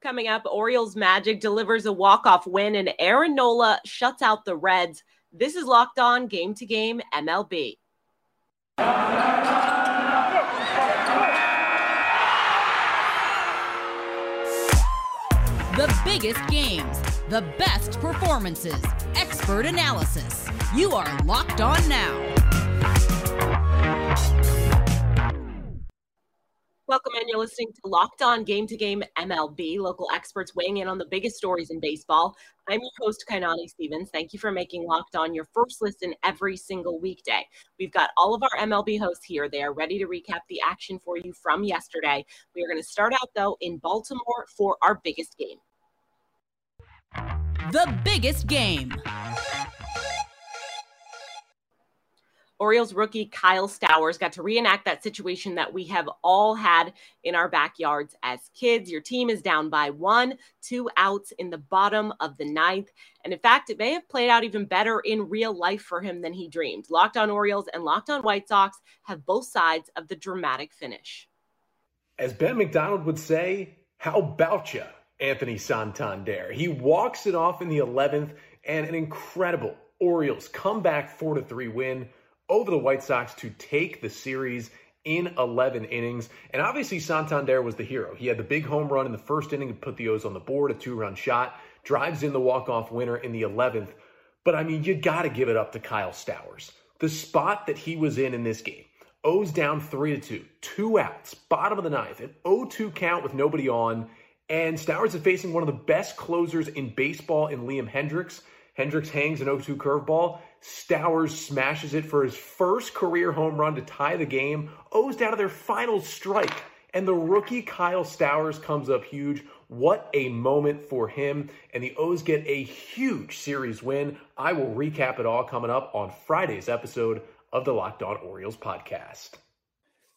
Coming up, Orioles Magic delivers a walk-off win and Aaron Nola shuts out the Reds. This is Locked On Game to Game MLB. The biggest games, the best performances, expert analysis. You are Locked On Now. Welcome and You're listening to Locked On Game to Game MLB. Local experts weighing in on the biggest stories in baseball. I'm your host, Kainani Stevens. Thank you for making Locked On your first listen every single weekday. We've got all of our MLB hosts here. They are ready to recap the action for you from yesterday. We are going to start out, though, in Baltimore for our biggest game. The biggest game. Orioles rookie Kyle Stowers got to reenact that situation that we have all had in our backyards as kids. Your team is down by one, two outs in the bottom of the ninth. And in fact, it may have played out even better in real life for him than he dreamed. Locked on Orioles and Locked on White Sox have both sides of the dramatic finish. As Ben McDonald would say, how about you, Anthony Santander? He walks it off in the 11th and an incredible Orioles comeback 4 to 3 win over the White Sox to take the series in 11 innings. And obviously, Santander was the hero. He had the big home run in the first inning to put the O's on the board, a two run shot, drives in the walk off winner in the 11th. But I mean, you got to give it up to Kyle Stowers. The spot that he was in in this game, O's down 3 to 2, two outs, bottom of the ninth, an 0 2 count with nobody on. And Stowers is facing one of the best closers in baseball in Liam Hendriks. Hendriks hangs an 0 2 curveball. Stowers smashes it for his first career home run to tie the game. O's down to their final strike. And the rookie Kyle Stowers comes up huge. What a moment for him. And the O's get a huge series win. I will recap it all coming up on Friday's episode of the Locked On Orioles podcast.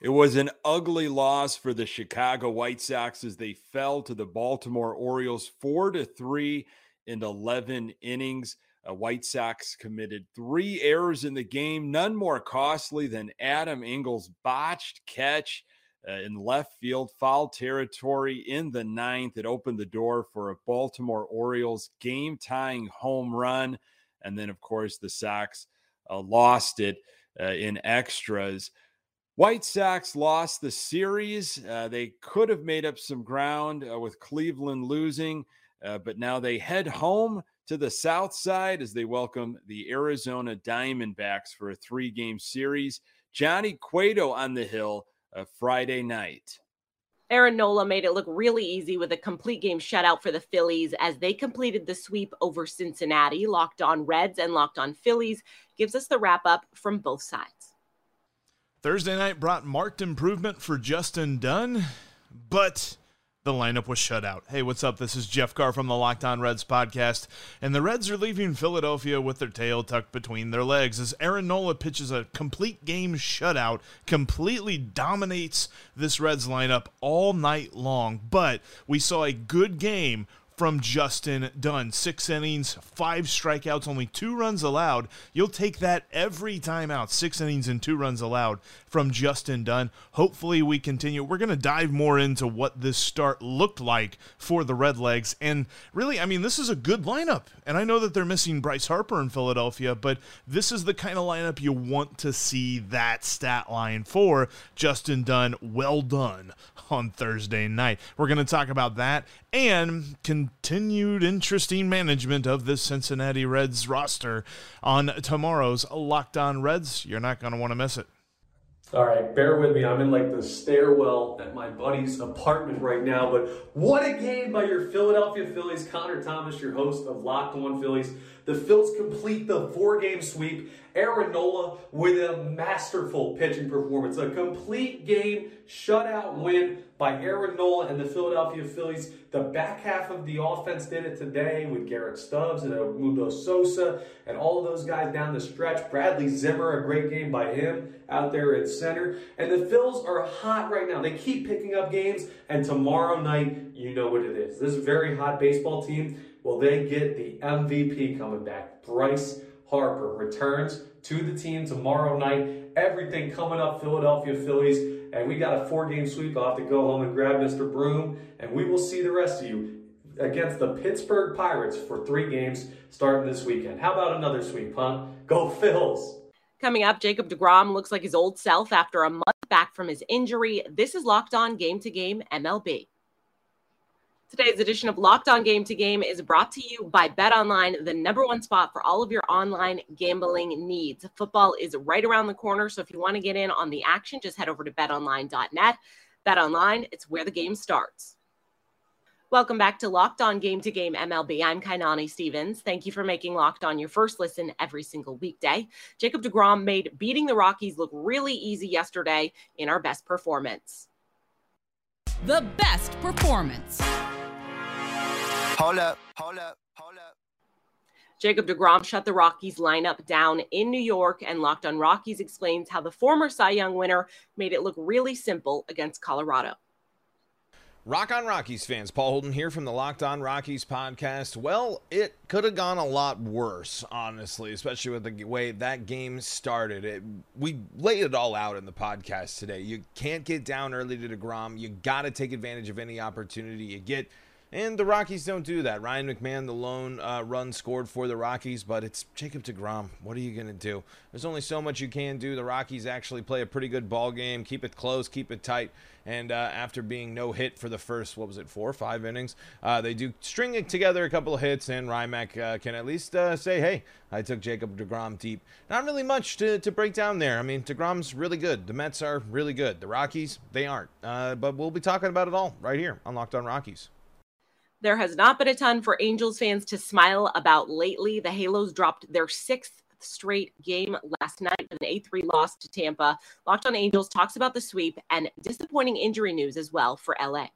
It was an ugly loss for the Chicago White Sox as they fell to the Baltimore Orioles 4 to 3 in 11 innings. Uh, White Sox committed three errors in the game, none more costly than Adam Engel's botched catch uh, in left field, foul territory in the ninth. It opened the door for a Baltimore Orioles game tying home run. And then, of course, the Sox uh, lost it uh, in extras. White Sox lost the series. Uh, they could have made up some ground uh, with Cleveland losing. But now they head home to the south side as they welcome the Arizona Diamondbacks for a three game series. Johnny Cueto on the hill uh, Friday night. Aaron Nola made it look really easy with a complete game shutout for the Phillies as they completed the sweep over Cincinnati. Locked on Reds and Locked on Phillies gives us the wrap up from both sides. Thursday night brought marked improvement for Justin Dunn, but the lineup was shut out. Hey, what's up? This is Jeff Carr from the Locked On Reds podcast, and the Reds are leaving Philadelphia with their tail tucked between their legs as Aaron Nola pitches a complete game shutout, completely dominates this Reds lineup all night long. But we saw a good game from Justin Dunn. Six innings, five strikeouts, only two runs allowed. You'll take that every time out. Six innings and two runs allowed from Justin Dunn. Hopefully, we continue. We're going to dive more into what this start looked like for the Redlegs. And really, I mean, this is a good lineup. And I know that they're missing Bryce Harper in Philadelphia, but this is the kind of lineup you want to see that stat line for. Justin Dunn, well done on Thursday night. We're going to talk about that and continued interesting management of this Cincinnati Reds roster on tomorrow's Locked On Reds. You're not going to want to miss it. All right, bear with me. I'm in like the stairwell at my buddy's apartment right now. But what a game by your Philadelphia Phillies. Connor Thomas, your host of Locked On Phillies. The Phils complete the four game sweep. Aaron Nola with a masterful pitching performance. A complete game shutout win by Aaron Nola and the Philadelphia Phillies. The back half of the offense did it today with Garrett Stubbs and Mundo Sosa and all those guys down the stretch. Bradley Zimmer, a great game by him out there at center. And the Phils are hot right now. They keep picking up games, and tomorrow night, you know what it is. This very hot baseball team, well, they get the MVP coming back. Bryce Harper returns to the team tomorrow night. Everything coming up, Philadelphia Phillies and we got a four game sweep. I'll have to go home and grab Mr. Broom, and we will see the rest of you against the Pittsburgh Pirates for three games starting this weekend. How about another sweep, huh? Go Phils! Coming up, Jacob DeGrom looks like his old self after a month back from his injury. This is Locked On Game to Game MLB. Today's edition of Locked On Game to Game is brought to you by Bet Online, the number one spot for all of your online gambling needs. Football is right around the corner, so if you want to get in on the action, just head over to betonline.net. Bet Online, it's where the game starts. Welcome back to Locked On Game to Game MLB. I'm Kainani Stevens. Thank you for making Locked On your first listen every single weekday. Jacob DeGrom made beating the Rockies look really easy yesterday in our best performance. The best performance. Hold up, hold up, hold up. Jacob DeGrom shut the Rockies lineup down in New York, and Locked On Rockies explains how the former Cy Young winner made it look really simple against Colorado. Rock on Rockies fans, Paul Holden here from the Locked On Rockies podcast. Well, it could have gone a lot worse, honestly, especially with the way that game started. It, we laid it all out in the podcast today. You can't get down early to DeGrom. You got to take advantage of any opportunity you get. And the Rockies don't do that. Ryan McMahon, the lone uh, run scored for the Rockies, but it's Jacob DeGrom. What are you going to do? There's only so much you can do. The Rockies actually play a pretty good ball game, keep it close, keep it tight. And uh, after being no hit for the first, what was it, four or five innings, uh, they do string together a couple of hits, and Rymac uh, can at least uh, say, hey, I took Jacob DeGrom deep. Not really much to, to break down there. I mean, DeGrom's really good. The Mets are really good. The Rockies, they aren't. Uh, but we'll be talking about it all right here on Locked On Rockies. There has not been a ton for Angels fans to smile about lately. The Halos dropped their sixth straight game last night, an 8 3 loss to Tampa. Locked on Angels talks about the sweep and disappointing injury news as well for LA.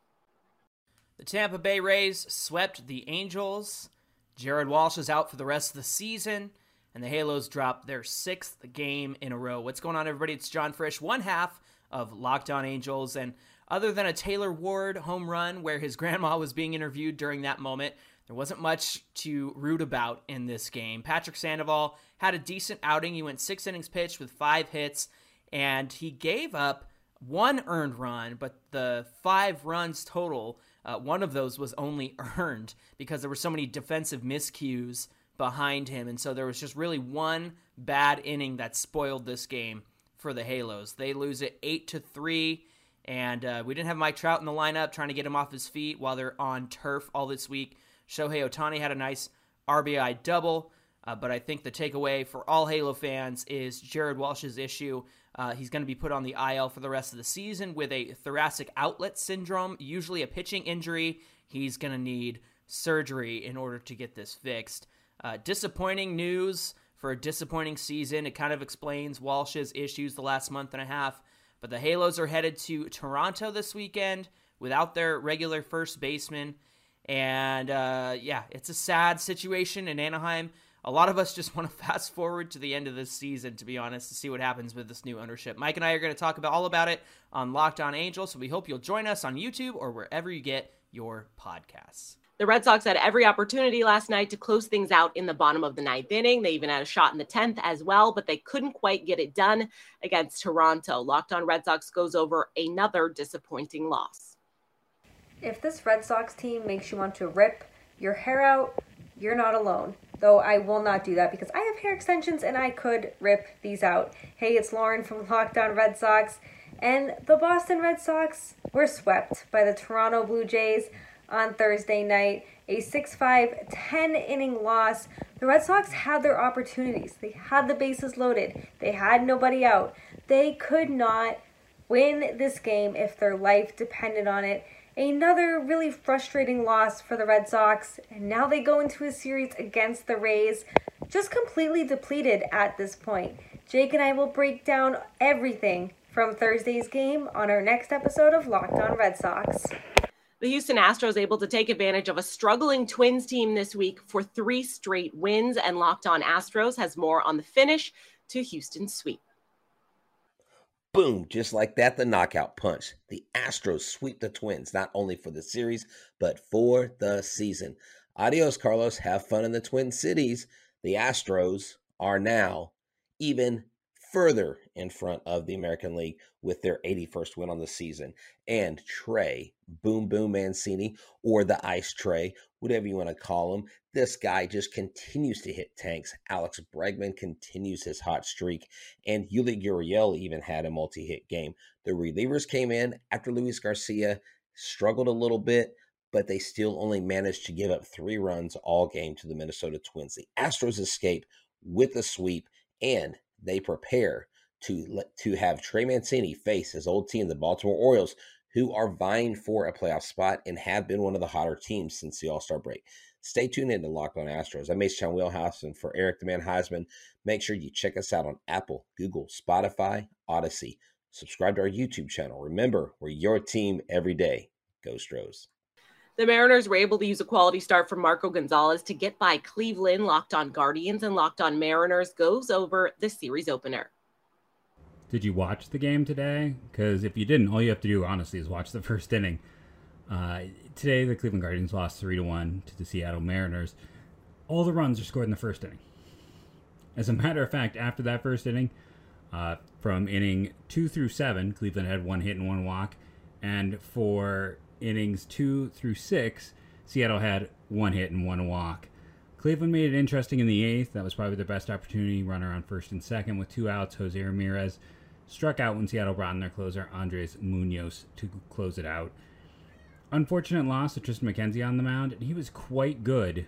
The Tampa Bay Rays swept the Angels. Jared Walsh is out for the rest of the season, and the Halos dropped their sixth game in a row. What's going on, everybody? It's John Frisch, one half of Locked On Angels. And other than a Taylor Ward home run where his grandma was being interviewed during that moment, there wasn't much to root about in this game. Patrick Sandoval had a decent outing. He went six innings pitched with five hits, and he gave up one earned run, but the five runs total, uh, one of those was only earned because there were so many defensive miscues behind him. And so there was just really one bad inning that spoiled this game for the Halos. They lose it 8 to 3 and uh, we didn't have Mike Trout in the lineup trying to get him off his feet while they're on turf all this week. Shohei Ohtani had a nice RBI double. Uh, but I think the takeaway for all Halo fans is Jared Walsh's issue. Uh, he's going to be put on the IL for the rest of the season with a thoracic outlet syndrome, usually a pitching injury. He's going to need surgery in order to get this fixed. Uh, disappointing news for a disappointing season. It kind of explains Walsh's issues the last month and a half. But the Halos are headed to Toronto this weekend without their regular first baseman. And uh, yeah, it's a sad situation in Anaheim. A lot of us just want to fast forward to the end of this season, to be honest, to see what happens with this new ownership. Mike and I are going to talk about all about it on Locked On Angels, so we hope you'll join us on YouTube or wherever you get your podcasts. The Red Sox had every opportunity last night to close things out in the bottom of the ninth inning. They even had a shot in the 10th as well, but they couldn't quite get it done against Toronto. Locked on Red Sox goes over another disappointing loss. If this Red Sox team makes you want to rip your hair out, you're not alone. Though I will not do that because I have hair extensions and I could rip these out. Hey, it's Lauren from Locked On Red Sox. And the Boston Red Sox were swept by the Toronto Blue Jays on Thursday night. A 6 5 10 inning loss. The Red Sox had their opportunities. They had the bases loaded, they had nobody out. They could not win this game if their life depended on it. Another really frustrating loss for the Red Sox, and now they go into a series against the Rays, just completely depleted at this point. Jake and I will break down everything from Thursday's game on our next episode of Locked On Red Sox. The Houston Astros able to take advantage of a struggling Twins team this week for three straight wins, and Locked On Astros has more on the finish to Houston's sweep. Boom, just like that, the knockout punch. The Astros sweep the Twins, not only for the series, but for the season. Adios, Carlos. Have fun in the Twin Cities. The Astros are now even further in front of the American League with their 81st win on the season. And Trey, Boom Boom Mancini, or the Ice Tray, whatever you want to call him, this guy just continues to hit tanks. Alex Bregman continues his hot streak, and Yuli Gurriel even had a multi hit game. The relievers came in after Luis Garcia struggled a little bit, but they still only managed to give up three runs all game to the Minnesota Twins. The Astros escape with a sweep, and they prepare to to have Trey Mancini face his old team, the Baltimore Orioles, who are vying for a playoff spot and have been one of the hotter teams since the All Star break. Stay tuned in to Locked On Astros. I'm Chan Wheelhouse, and for Eric the Man Heisman, make sure you check us out on Apple, Google, Spotify, Odyssey. Subscribe to our YouTube channel. Remember, we're your team every day. Go Stros. The Mariners were able to use a quality start from Marco Gonzalez to get by Cleveland. Locked on Guardians and Locked on Mariners goes over the series opener. Did you watch the game today? Because if you didn't, all you have to do, honestly, is watch the first inning. Uh, today, the Cleveland Guardians lost three to one to the Seattle Mariners. All the runs are scored in the first inning. As a matter of fact, after that first inning, uh, from inning two through seven, Cleveland had one hit and one walk, and for innings two through six, Seattle had one hit and one walk. Cleveland made it interesting in the eighth. That was probably their best opportunity. Runner on first and second with two outs. Jose Ramirez struck out when Seattle brought in their closer, Andres Munoz, to close it out. Unfortunate loss to Triston McKenzie on the mound, and he was quite good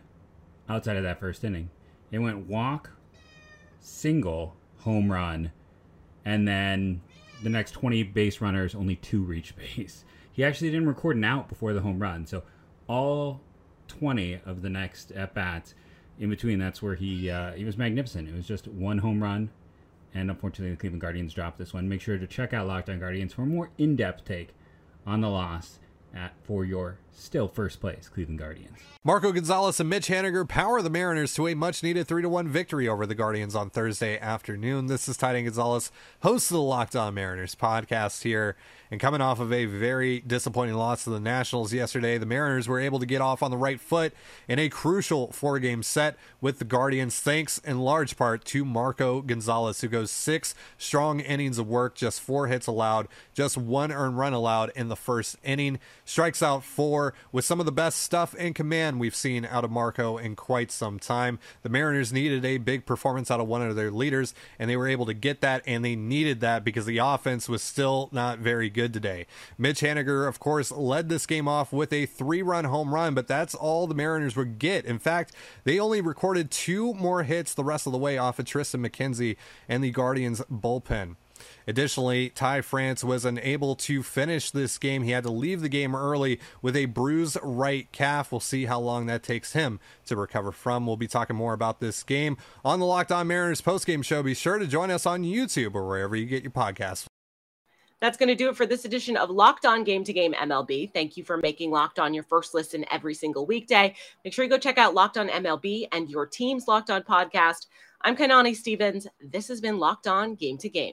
outside of that first inning. It went walk, single, home run, and then the next 20 base runners, only two reached base. He actually didn't record an out before the home run, so all 20 of the next at bats in between, that's where he uh, he was magnificent. It was just one home run, and unfortunately, the Cleveland Guardians dropped this one. Make sure to check out Locked On Guardians for a more in depth take on the loss at, for your still first place Cleveland Guardians. Marco Gonzalez and Mitch Haniger power the Mariners to a much needed 3 1 victory over the Guardians on Thursday afternoon. This is Titan Gonzalez, host of the Locked On Mariners podcast here. And coming off of a very disappointing loss to the Nationals yesterday, the Mariners were able to get off on the right foot in a crucial four game set with the Guardians, thanks in large part to Marco Gonzalez, who goes six strong innings of work, just four hits allowed, just one earned run allowed in the first inning, strikes out four with some of the best stuff in command we've seen out of Marco in quite some time. The Mariners needed a big performance out of one of their leaders, and they were able to get that, and they needed that because the offense was still not very good good today. Mitch Haniger, of course, led this game off with a three run home run, but that's all the Mariners would get. In fact, they only recorded two more hits the rest of the way off of Triston McKenzie and the Guardians bullpen. Additionally, Ty France was unable to finish this game. He had to leave the game early with a bruised right calf. We'll see how long that takes him to recover from. We'll be talking more about this game on the Locked On Mariners postgame show. Be sure to join us on YouTube or wherever you get your podcasts. That's going to do it for this edition of Locked On Game to Game MLB. Thank you for making Locked On your first listen every single weekday. Make sure you go check out Locked On MLB and your team's Locked On podcast. I'm Kainani Stevens. This has been Locked On Game to Game.